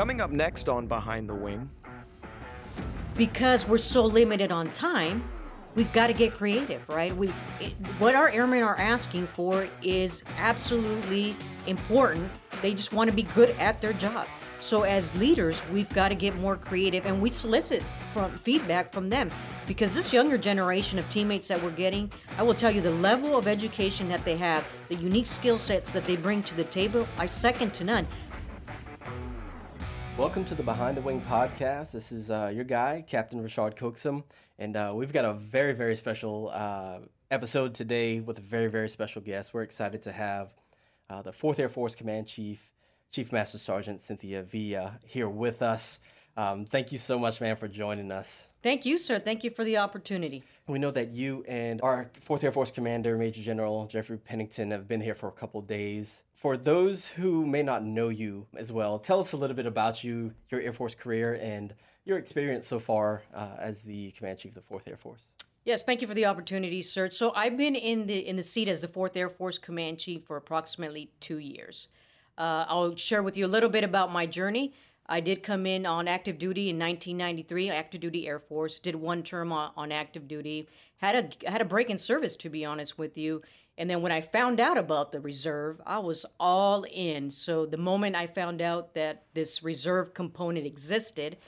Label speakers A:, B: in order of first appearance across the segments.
A: Coming up next on Behind the Wing.
B: Because we're so limited on time, we've got to get creative, right? We, it, what our airmen are asking for is absolutely important. They just want to be good at their job. So as leaders, we've got to get more creative, and we solicit from feedback from them because this younger generation of teammates that we're getting, I will tell you, the level of education that they have, the unique skill sets that they bring to the table, are second to none.
C: Welcome to the Behind the Wing podcast. This is uh, your guy, Captain Rashad Coaxum, and uh, we've got a very, very special uh, episode today with a very, very special guest. We're excited to have uh, the 4th Air Force Command Chief, Chief Master Sergeant Cynthia Villa, here with us. Um, thank you so much, man, for joining us.
B: Thank you, sir. Thank you for the opportunity.
C: We know that you and our 4th Air Force Commander, Major General Jeffrey Pennington, have been here for a couple days. For those who may not know you as well, tell us a little bit about you, your Air Force career, and your experience so far uh, as the Command Chief of the 4th Air Force.
B: Yes, thank you for the opportunity, sir. So I've been in the in the seat as the 4th Air Force Command Chief for approximately two years. Uh, I'll share with you a little bit about my journey. I did come in on active duty in 1993, active duty Air Force. Did one term on, on active duty. Had a had a break in service, to be honest with you. And then when I found out about the reserve, I was all in. So the moment I found out that this reserve component existed,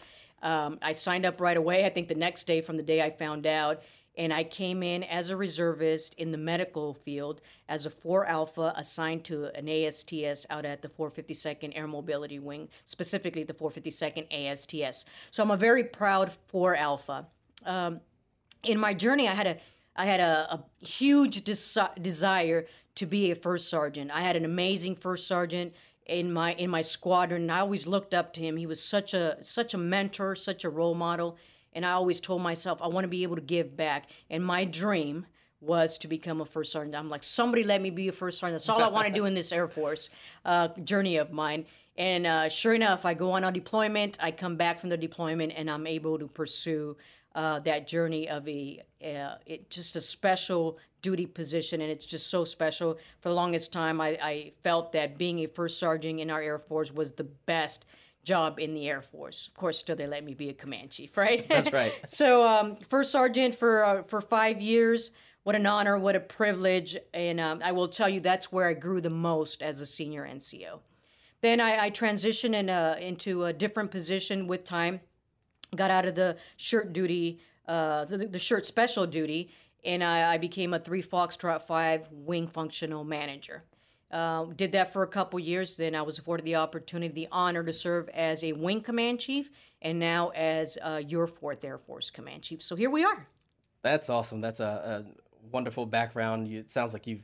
B: um, I signed up right away. I think the next day from the day I found out. And I came in as a reservist in the medical field as a 4 Alpha assigned to an ASTS out at the 452nd Air Mobility Wing, specifically the 452nd ASTS. So I'm a very proud 4 Alpha. Um, in my journey, I had a I had a, a huge desi- desire to be a first sergeant. I had an amazing first sergeant in my in my squadron. I always looked up to him. He was such a such a mentor, such a role model, and I always told myself I want to be able to give back. And my dream was to become a first sergeant. I'm like, somebody let me be a first sergeant. That's all I want to do in this Air Force uh, journey of mine. And uh, sure enough, I go on a deployment. I come back from the deployment, and I'm able to pursue uh, that journey of a uh, it, just a special duty position, and it's just so special. For the longest time, I, I felt that being a first sergeant in our Air Force was the best job in the Air Force. Of course, still they let me be a command chief, right?
C: That's right.
B: so, um, first sergeant for uh, for five years. What an honor! What a privilege! And um, I will tell you, that's where I grew the most as a senior NCO. Then I, I transitioned in a, into a different position with time got out of the shirt duty, uh, the, the shirt special duty, and I, I, became a three Foxtrot five wing functional manager. Uh, did that for a couple years. Then I was afforded the opportunity, the honor to serve as a wing command chief, and now as uh, your fourth Air Force command chief. So here we are.
C: That's awesome. That's a, a wonderful background. You, it sounds like you've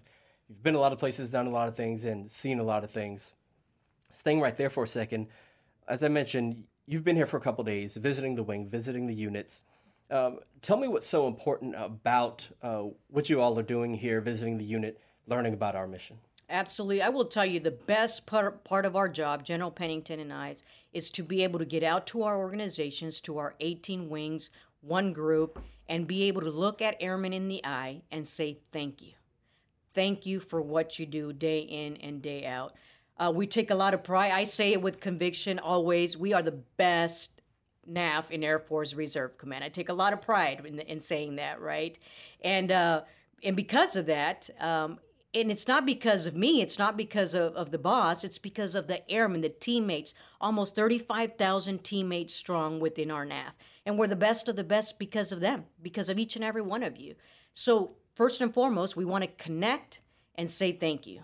C: you've been a lot of places, done a lot of things, and seen a lot of things. Staying right there for a second, as I mentioned, you've been here for a couple days, visiting the wing, visiting the units. Um, tell me what's so important about uh, what you all are doing here, visiting the unit, learning about our mission.
B: Absolutely. I will tell you the best part, part of our job, General Pennington and I, is to be able to get out to our organizations, to our 18 wings, one group, and be able to look at airmen in the eye and say, Thank you. Thank you for what you do day in and day out. Uh, we take a lot of pride. I say it with conviction always. We are the best NAF in Air Force Reserve Command. I take a lot of pride in, in saying that, right? And uh, and because of that, um, and it's not because of me, it's not because of, of the boss, it's because of the airmen, the teammates, almost 35,000 teammates strong within our NAF. And we're the best of the best because of them, because of each and every one of you. So, first and foremost, we want to connect and say thank you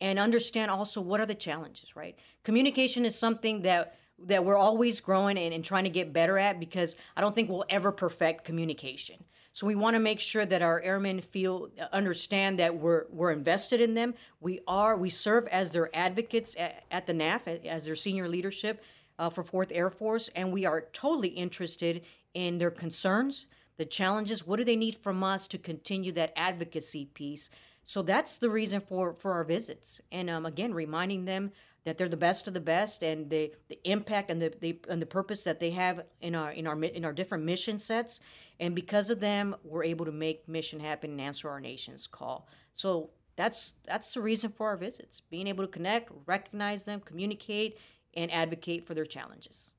B: and understand also what are the challenges, right? Communication is something that that we're always growing and, and trying to get better at because I don't think we'll ever perfect communication. So we want to make sure that our airmen feel understand that we're we're invested in them. We are we serve as their advocates at, at the NAF as their senior leadership uh, for Fourth Air Force, and we are totally interested in their concerns, the challenges. What do they need from us to continue that advocacy piece so that's the reason for for our visits, and um, again, reminding them that they're the best of the best, and the the impact and the, the and the purpose that they have in our in our in our different mission sets, and because of them, we're able to make mission happen and answer our nation's call. So that's that's the reason for our visits, being able to connect, recognize them, communicate, and advocate for their challenges.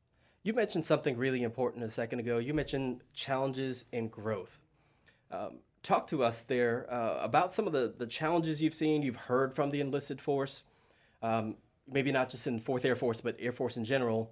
C: You mentioned something really important a second ago. You mentioned challenges and growth. Um, talk to us there uh, about some of the, the challenges you've seen, you've heard from the enlisted force, um, maybe not just in 4th Air Force, but Air Force in general,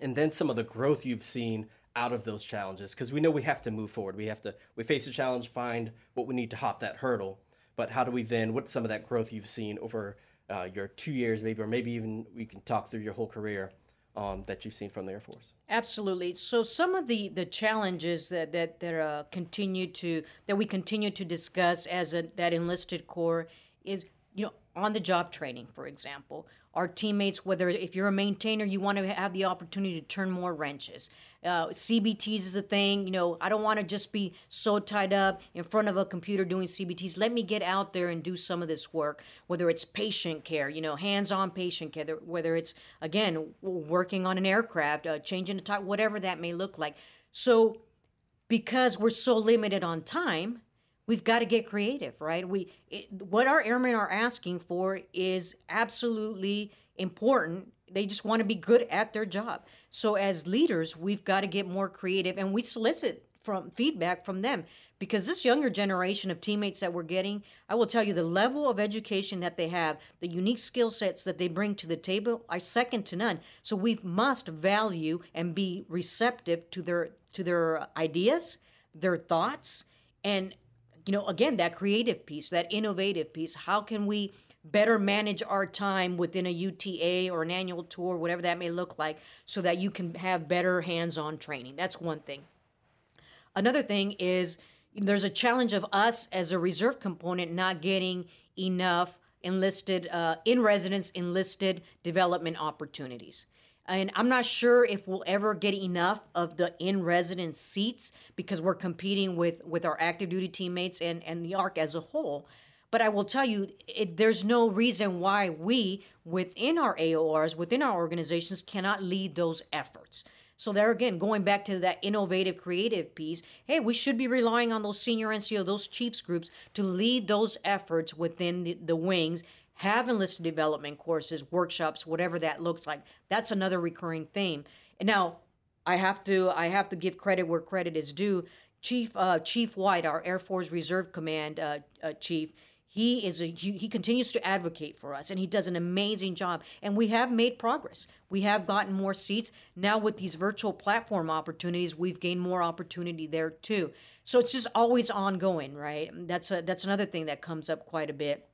C: and then some of the growth you've seen out of those challenges because we know we have to move forward. We have to we face a challenge find what we need to hop that hurdle. But how do we then what's some of that growth you've seen over uh, your two years maybe or maybe even we can talk through your whole career um, that you've seen from the air force?
B: Absolutely. So some of the the challenges that that that uh, continue to that we continue to discuss as a that enlisted corps is you know on the job training for example. Our teammates, whether if you're a maintainer, you want to have the opportunity to turn more wrenches. Uh, CBTs is a thing. You know, I don't want to just be so tied up in front of a computer doing CBTs. Let me get out there and do some of this work, whether it's patient care, you know, hands on patient care, whether it's, again, working on an aircraft, uh, changing the type, whatever that may look like. So, because we're so limited on time, we've got to get creative, right? We it, what our airmen are asking for is absolutely important. They just want to be good at their job. So as leaders, we've got to get more creative and we solicit from feedback from them because this younger generation of teammates that we're getting, I will tell you the level of education that they have, the unique skill sets that they bring to the table are second to none. So we must value and be receptive to their to their ideas, their thoughts, and you know, again, that creative piece, that innovative piece. How can we better manage our time within a UTA or an annual tour, whatever that may look like, so that you can have better hands on training? That's one thing. Another thing is there's a challenge of us as a reserve component not getting enough enlisted, uh, in residence enlisted development opportunities and I'm not sure if we'll ever get enough of the in residence seats because we're competing with with our active duty teammates and and the ARC as a whole. But I will tell you, it, there's no reason why we, within our AORs, within our organizations, cannot lead those efforts. So there again, going back to that innovative, creative piece, hey, we should be relying on those senior NCO, those chiefs groups to lead those efforts within the, the wings have enlisted development courses, workshops, whatever that looks like. That's another recurring theme. And now I have to I have to give credit where credit is due. Chief uh, Chief White, our Air Force Reserve Command uh, uh, chief, he is a he, he continues to advocate for us and he does an amazing job. And we have made progress. We have gotten more seats. Now with these virtual platform opportunities we've gained more opportunity there too. So it's just always ongoing right? That's a that's another thing that comes up quite a bit.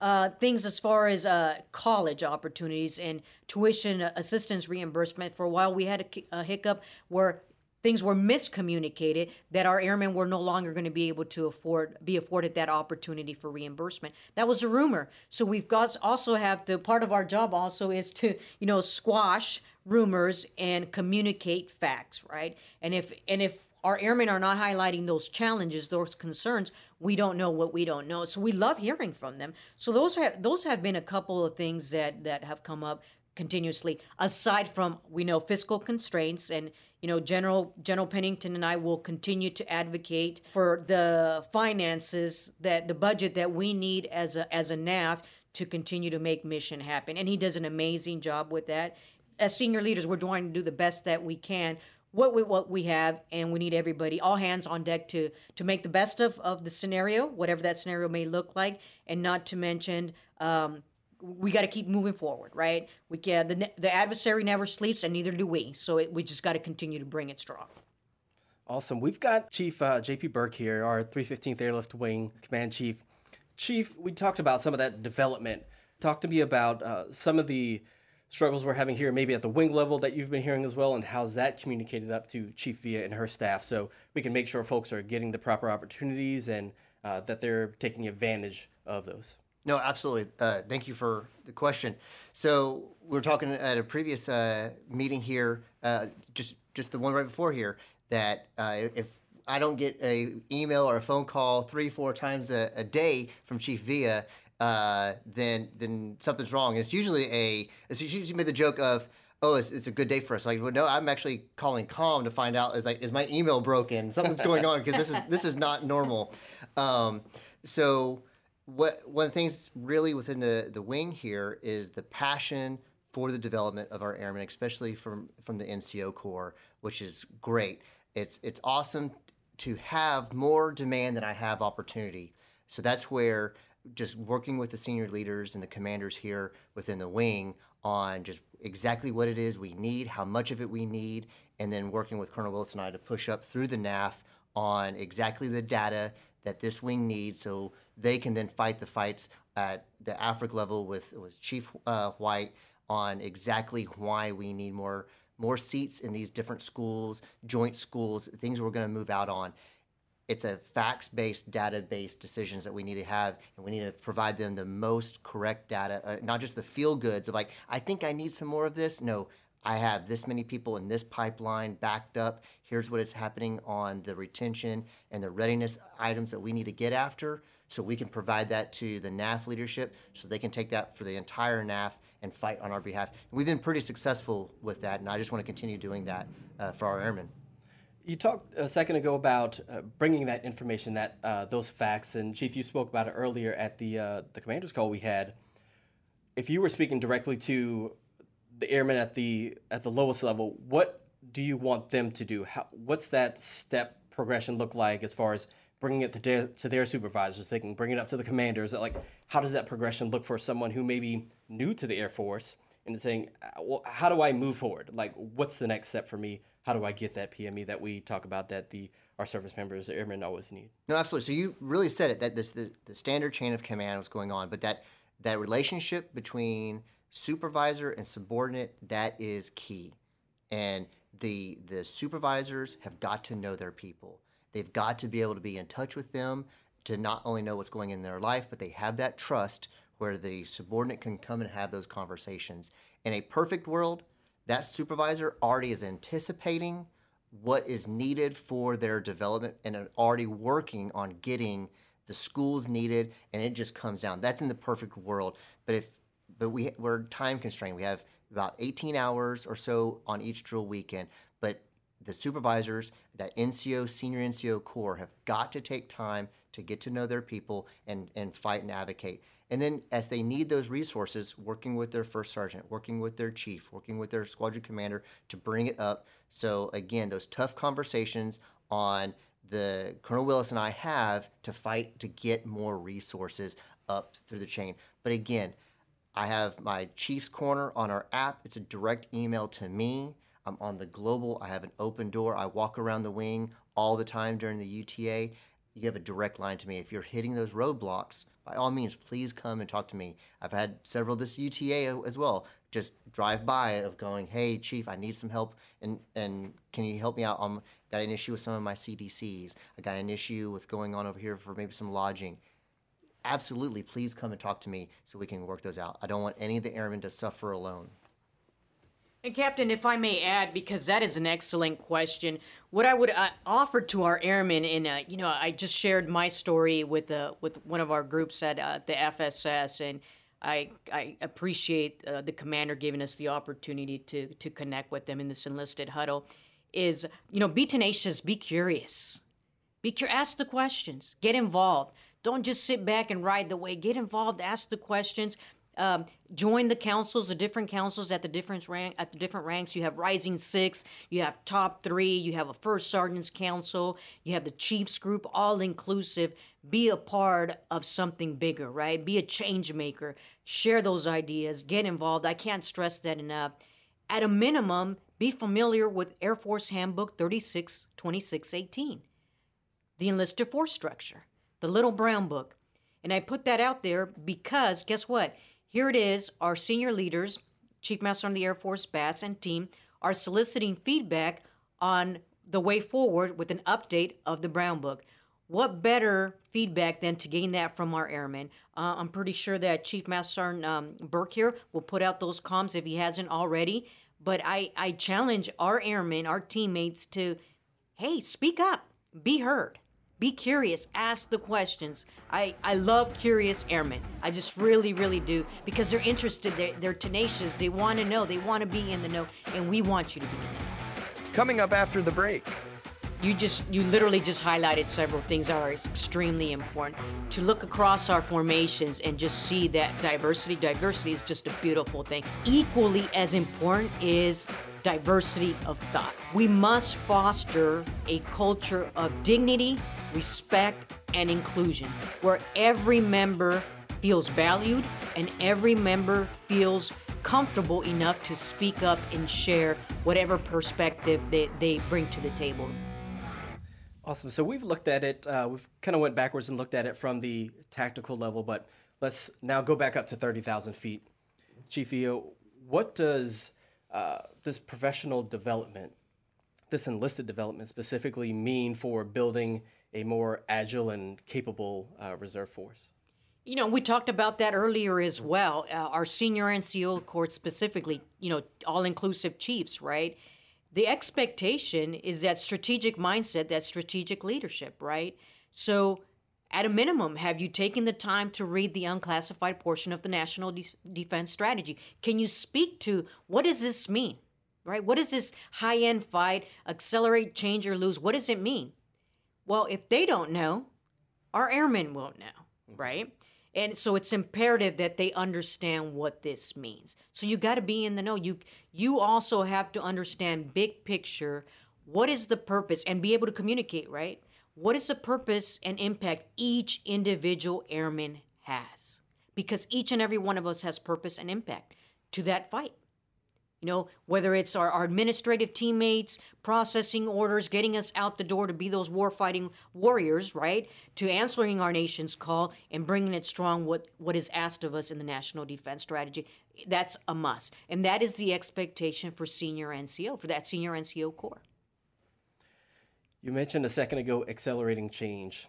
B: Uh, things as far as uh, college opportunities and tuition assistance reimbursement. For a while, we had a, a, hiccup where things were miscommunicated that our airmen were no longer going to be able to afford be afforded that opportunity for reimbursement. That was a rumor. So we've got also have the part of our job also is to you know squash rumors and communicate facts, right? And if and if our airmen are not highlighting those challenges, those concerns, we don't know what we don't know. So we love hearing from them. So those have those have been a couple of things that that have come up continuously. Aside from we know fiscal constraints and you know General General Pennington and I will continue to advocate for the finances that the budget that we need as a as a NAF to continue to make mission happen. And he does an amazing job with that. As senior leaders, we're trying to do the best that we can what we what we have and we need everybody all hands on deck to to make the best of of the scenario whatever that scenario may look like and not to mention um, we got to keep moving forward right? We can the the adversary never sleeps and neither do we so it, we just got to continue to bring it strong.
C: Awesome. We've got chief uh, jp burke here our 315th airlift wing command chief. Chief we talked about some of that development. Talk to me about uh, some of the struggles we're having here, maybe at the wing level that you've been hearing as well, and how's that communicated up to Chief Villa and her staff so we can make sure folks are getting the proper opportunities and uh, that they're taking advantage of those.
D: No, absolutely. Uh, thank you for the question. So we were talking at a previous uh, meeting here, uh, just just the one right before here, that uh, if I don't get a email or a phone call three, four times a, a day from Chief Villa, uh, then then something's wrong. And it's usually a usually made the joke of oh it's, it's a good day for us. Like well, no, I'm actually calling calm to find out is like is my email broken? Something's going on because this is this is not normal. Um, so what one of the things really within the the wing here is the passion for the development of our airmen, especially from from the NCO Corps, which is great. It's it's awesome to have more demand than I have opportunity. So that's where just working with the senior leaders and the commanders here within the wing on just exactly what it is we need, how much of it we need, and then working with Colonel Wilson and I to push up through the NAF on exactly the data that this wing needs so they can then fight the fights at the AFRC level with, with Chief uh, White on exactly why we need more more seats in these different schools, joint schools, things we're going to move out on. It's a facts based, data based decisions that we need to have, and we need to provide them the most correct data, uh, not just the feel goods of like, I think I need some more of this. No, I have this many people in this pipeline backed up. Here's what is happening on the retention and the readiness items that we need to get after so we can provide that to the NAF leadership so they can take that for the entire NAF and fight on our behalf. And we've been pretty successful with that, and I just want to continue doing that uh, for our airmen.
C: You talked a second ago about uh, bringing that information, that uh, those facts, and Chief, you spoke about it earlier at the uh, the commanders call we had. If you were speaking directly to the airmen at the at the lowest level, what do you want them to do? How, what's that step progression look like as far as bringing it to their, to their supervisors? They can bring it up to the commanders. Like, how does that progression look for someone who may be new to the Air Force and saying, uh, well, how do I move forward? Like, what's the next step for me? How do I get that PME that we talk about that the our service members, the airmen, always need?
D: No, absolutely. So you really said it that this the, the standard chain of command was going on, but that that relationship between supervisor and subordinate that is key and the the supervisors have got to know their people they've got to be able to be in touch with them to not only know what's going in their life but they have that trust where the subordinate can come and have those conversations in a perfect world that supervisor already is anticipating what is needed for their development and already working on getting the schools needed and it just comes down that's in the perfect world but if but we we're time constrained. We have about 18 hours or so on each drill weekend. The supervisors, that NCO, senior NCO Corps, have got to take time to get to know their people and, and fight and advocate. And then, as they need those resources, working with their first sergeant, working with their chief, working with their squadron commander to bring it up. So, again, those tough conversations on the Colonel Willis and I have to fight to get more resources up through the chain. But again, I have my Chiefs Corner on our app. It's a direct email to me. I'm on the global. I have an open door. I walk around the wing all the time during the UTA. You have a direct line to me. If you're hitting those roadblocks, by all means, please come and talk to me. I've had several this UTA as well. Just drive by of going, hey, Chief, I need some help, and and can you help me out? I'm got an issue with some of my CDCs. I got an issue with going on over here for maybe some lodging absolutely, please come and talk to me so we can work those out. I don't want any of the airmen to suffer alone.
B: And Captain, if I may add, because that is an excellent question, what I would uh, offer to our airmen, and uh, you know, I just shared my story with uh, with one of our groups at uh, the FSS, and I I appreciate uh, the commander giving us the opportunity to to connect with them in this enlisted huddle. Is you know, be tenacious, be curious, be curious, ask the questions, get involved. Don't just sit back and ride the wave. Get involved, ask the questions. Um, join the councils, the different councils at the different rank at the different ranks. You have Rising Six, you have Top Three, you have a First Sergeants Council, you have the Chiefs Group, all inclusive. Be a part of something bigger, right? Be a change maker. Share those ideas. Get involved. I can't stress that enough. At a minimum, be familiar with Air Force Handbook 36 2618, the enlisted force structure the Little Brown Book. And I put that out there because guess what? Here it is. Our senior leaders, Chief Master of the Air Force, Bass, and team are soliciting feedback on the way forward with an update of the Brown Book. What better feedback than to gain that from our airmen? Uh, I'm pretty sure that Chief Master um, Burke here will put out those comms if he hasn't already. But I, I challenge our airmen, our teammates to, hey, speak up, be heard. Be curious, ask the questions. I, I love curious airmen. I just really, really do because they're interested, they're, they're tenacious, they want to know, they want to be in the know, and we want you to be in the know.
A: Coming up after the break.
B: you just you literally just highlighted several things that are extremely important to look across our formations and just see that diversity diversity is just a beautiful thing equally as important is diversity of thought we must foster a culture of dignity respect and inclusion where every member feels valued and every member feels comfortable enough to speak up and share whatever perspective they, they bring to the table.
C: Awesome. So we've looked at it. Uh, we've kind of went backwards and looked at it from the tactical level, but let's now go back up to thirty thousand feet. Chief EO, what does uh, this professional development, this enlisted development specifically, mean for building a more agile and capable uh, reserve force?
B: You know, we talked about that earlier as well. Uh, our senior NCO court specifically, you know, all inclusive chiefs, right? The expectation is that strategic mindset, that strategic leadership, right? So, at a minimum, have you taken the time to read the unclassified portion of the National De- Defense Strategy? Can you speak to what does this mean, right? What does this high end fight, accelerate, change, or lose? What does it mean? Well, if they don't know, our airmen won't know, mm-hmm. right? and so it's imperative that they understand what this means so you got to be in the know you you also have to understand big picture what is the purpose and be able to communicate right what is the purpose and impact each individual airman has because each and every one of us has purpose and impact to that fight you know, whether it's our, our administrative teammates processing orders, getting us out the door to be those warfighting warriors, right? To answering our nation's call and bringing it strong what, what is asked of us in the National Defense Strategy. That's a must. And that is the expectation for senior NCO, for that senior NCO Corps.
C: You mentioned a second ago accelerating change.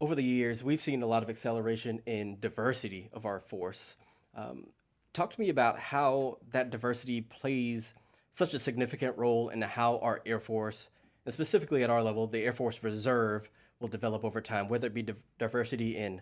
C: Over the years, we've seen a lot of acceleration in diversity of our force. Um, talk to me about how that diversity plays such a significant role in how our Air Force, and specifically at our level, the Air Force Reserve, will develop over time, whether it be diversity in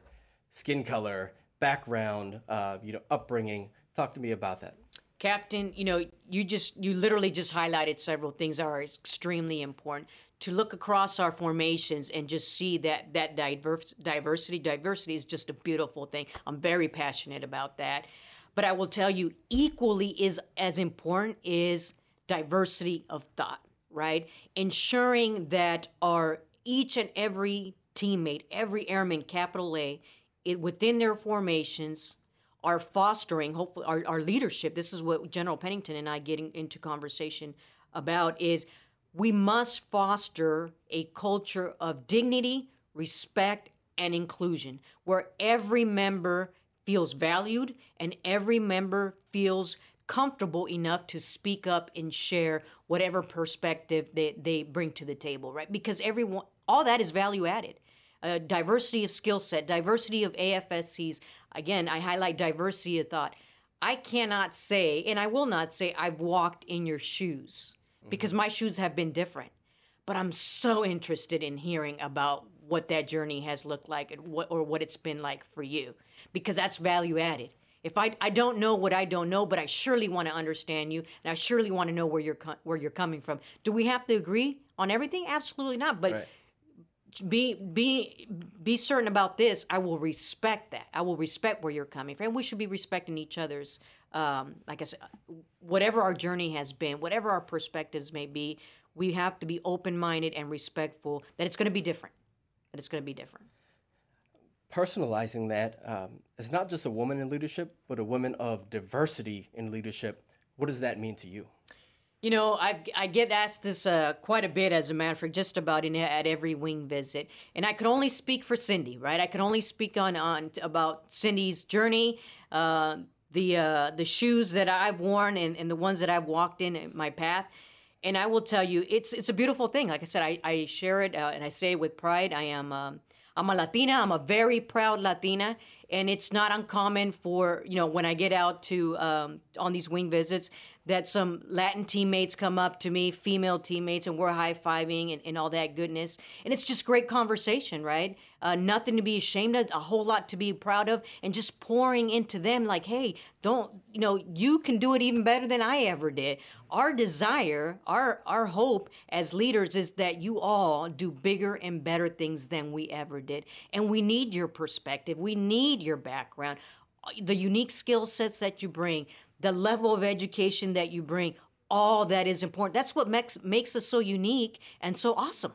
C: skin color, background, uh, you know, upbringing. Talk to me about that.
B: Captain, you know, you just you literally just highlighted several things that are extremely important to look across our formations and just see that that diverse diversity diversity is just a beautiful thing. I'm very passionate about that. But I will tell you, equally is as important is diversity of thought, right? Ensuring that our each and every teammate, every airman, capital A, it, within their formations, are fostering hopefully our, our leadership. This is what General Pennington and I getting into conversation about is we must foster a culture of dignity, respect, and inclusion where every member feels valued and every member feels comfortable enough to speak up and share whatever perspective they, they bring to the table, right? Because everyone, all that is value added. Uh, diversity of skill set, diversity of AFSCs. Again, I highlight diversity of thought. I cannot say, and I will not say, I've walked in your shoes because mm-hmm. my shoes have been different. But I'm so interested in hearing about what that journey has looked like and what, or what it's been like for you because that's value added. If I, I don't know what I don't know, but I surely want to understand you, and I surely want to know where you're where you're coming from. Do we have to agree on everything? Absolutely not. But right. Be be be certain about this. I will respect that. I will respect where you're coming from. And we should be respecting each other's. Um, I said, whatever our journey has been, whatever our perspectives may be, we have to be open minded and respectful. That it's going to be different. That it's going to be different
C: personalizing that um, it's not just a woman in leadership, but a woman of diversity in leadership. What does that mean to you?
B: You know, i I get asked this uh, quite a bit, as a matter fact, just about in at every wing visit, and I could only speak for Cindy, right? I could only speak on on about Cindy's journey, uh, the uh, the shoes that I've worn, and, and the ones that I've walked in, in my path. And I will tell you, it's it's a beautiful thing. Like I said, I, I share it uh, and I say it with pride. I am um, I'm a Latina. I'm a very proud Latina, and it's not uncommon for you know when I get out to um, on these wing visits that some Latin teammates come up to me, female teammates, and we're high fiving and, and all that goodness, and it's just great conversation, right? uh, nothing to be ashamed of, a whole lot to be proud of, and just pouring into them like, hey, don't, you know, you can do it even better than I ever did. Our desire, our our hope as leaders is that you all do bigger and better things than we ever did. And we need your perspective. We need your background, the unique skill sets that you bring, the level of education that you bring, all that is important. That's what makes makes us so unique and so awesome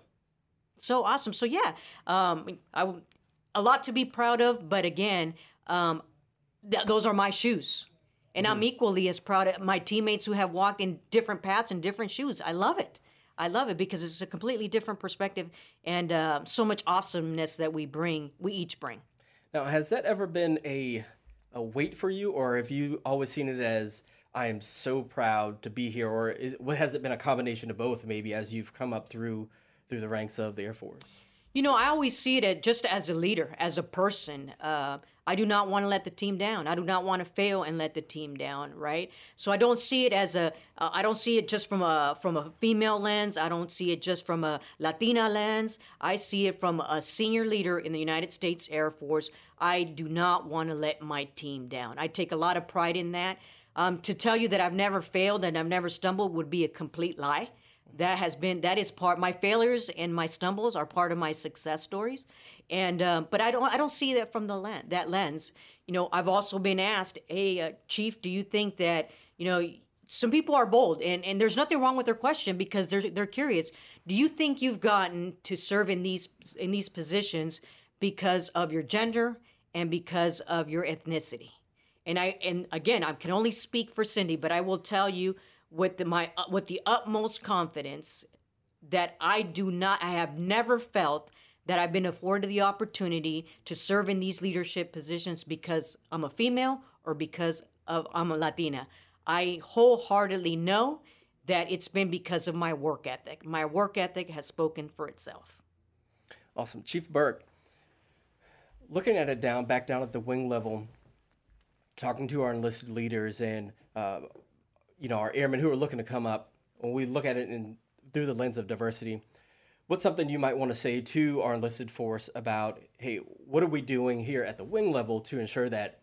B: so awesome. So yeah, um, I a lot to be proud of, but again, um, th- those are my shoes, and mm-hmm. I'm equally as proud of my teammates who have walked in different paths and different shoes. I love it. I love it because it's a completely different perspective and uh, so much awesomeness that we bring, we each bring.
C: Now, has that ever been a a weight for you, or have you always seen it as I am so proud to be here, or is, has it been a combination of both? Maybe as you've come up through through the ranks of the Air Force?
B: You know, I always see it just as a leader, as a person. Uh, I do not want to let the team down. I do not want to fail and let the team down, right? So I don't see it as a. Uh, I don't see it just from a from a female lens. I don't see it just from a Latina lens. I see it from a senior leader in the United States Air Force. I do not want to let my team down. I take a lot of pride in that. Um, to tell you that I've never failed and I've never stumbled would be a complete lie that has been that is part my failures and my stumbles are part of my success stories. And um, but i don't i don't see that from the lens that lens. You know i've also been asked hey uh, chief do you think that you know some people are bold and, and there's nothing wrong with their question because they're they're curious. Do you think you've gotten to serve in these in these positions because of your gender and because of your ethnicity? And i and again i can only speak for cindy but i will tell you with the, my uh, with the utmost confidence that I do not I have never felt that I've been afforded the opportunity to serve in these leadership positions because I'm a female or because of I'm a Latina. I wholeheartedly know that it's been because of my work ethic. My work ethic has spoken for itself.
C: Awesome. Chief Burke, looking at it down, back down at the wing level, talking to our enlisted leaders and uh, you know, our airmen who are looking to come up, when we look at it in through the lens of diversity, what's something you might want to say to our enlisted force about, hey, what are we doing here at the wing level to ensure that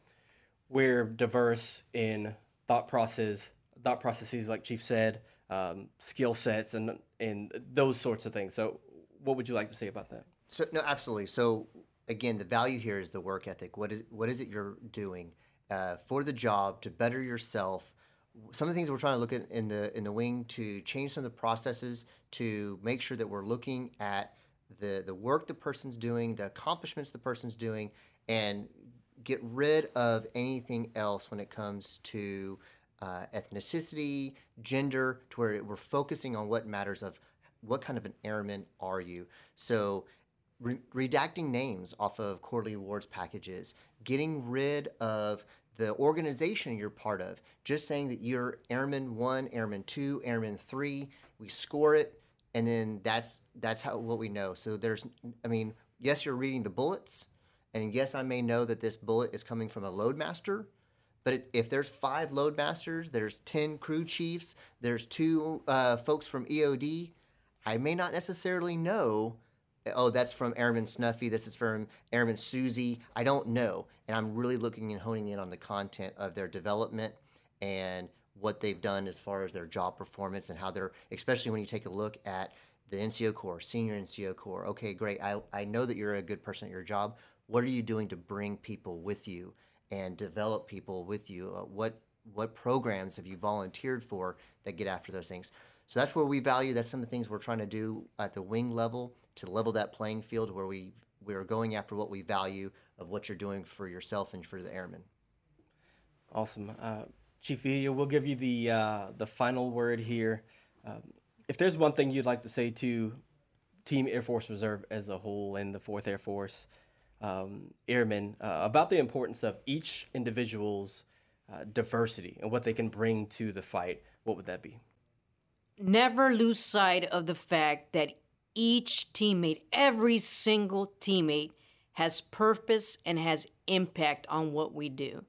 C: we're diverse in thought process, thought processes, like Chief said, um, skill sets, and and those sorts of things. So, what would you like to say about that?
D: So no, absolutely. So again, the value here is the work ethic. What is what is it you're doing uh, for the job to better yourself? Some of the things we're trying to look at in the in the wing to change some of the processes to make sure that we're looking at the the work the person's doing, the accomplishments the person's doing, and get rid of anything else when it comes to uh, ethnicity, gender, to where we're focusing on what matters of what kind of an airman are you. So re- redacting names off of quarterly awards packages, getting rid of the organization you're part of. Just saying that you're Airman One, Airman Two, Airman Three. We score it, and then that's that's how what we know. So there's, I mean, yes, you're reading the bullets, and yes, I may know that this bullet is coming from a loadmaster. But if there's five loadmasters, there's ten crew chiefs, there's two uh, folks from EOD, I may not necessarily know oh, that's from Airman Snuffy, this is from Airman Susie. I don't know. And I'm really looking and honing in on the content of their development and what they've done as far as their job performance and how they're, especially when you take a look at the NCO Corps, senior NCO Corps. Okay, great. I, I know that you're a good person at your job. What are you doing to bring people with you and develop people with you? Uh, what what programs have you volunteered for that get after those things? So that's where we value. That's some of the things we're trying to do at the wing level to level that playing field where we we're going after what we value of what you're doing for yourself and for the airmen.
C: Awesome, uh, Chief Villa. We'll give you the uh, the final word here. Um, if there's one thing you'd like to say to Team Air Force Reserve as a whole and the Fourth Air Force um, airmen uh, about the importance of each individual's uh, diversity and what they can bring to the fight, what would that be?
B: Never lose sight of the fact that each teammate, every single teammate, has purpose and has impact on what we do.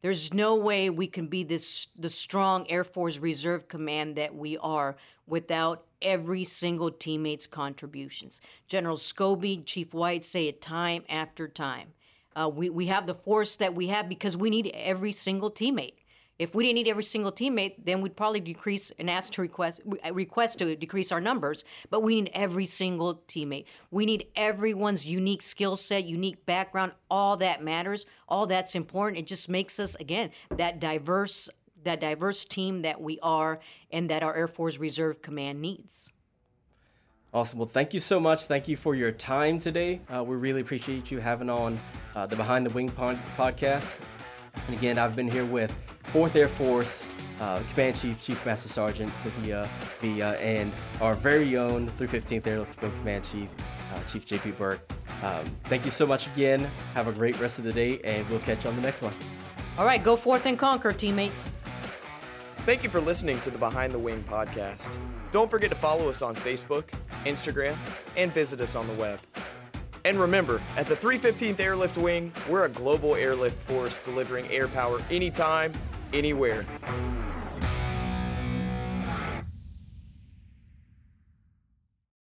B: There's no way we can be this the strong Air Force Reserve Command that we are without every single teammate's contributions. General Scobee, Chief White say it time after time. Uh, we, we have the force that we have because we need every single teammate. If we didn't need every single teammate, then we'd probably decrease and ask to request request to decrease our numbers. But we need every single teammate. We need everyone's unique skill set, unique background. All that matters. All that's important. It just makes us again that diverse that diverse team that we are and that our Air Force Reserve Command needs.
C: Awesome. Well, thank you so much. Thank you for your time today. Uh, we really appreciate you having on uh, the Behind the Wing podcast. And again, I've been here with 4th Air Force uh, Command Chief, Chief Master Sergeant Cynthia Villa, and our very own 315th Airlift Wing Command Chief, uh, Chief JP Burke. Um, thank you so much again. Have a great rest of the day, and we'll catch you on the next one.
B: All right, go forth and conquer, teammates.
A: Thank you for listening to the Behind the Wing podcast. Don't forget to follow us on Facebook, Instagram, and visit us on the web. And remember, at the 315th Airlift Wing, we're a global airlift force delivering air power anytime, anywhere.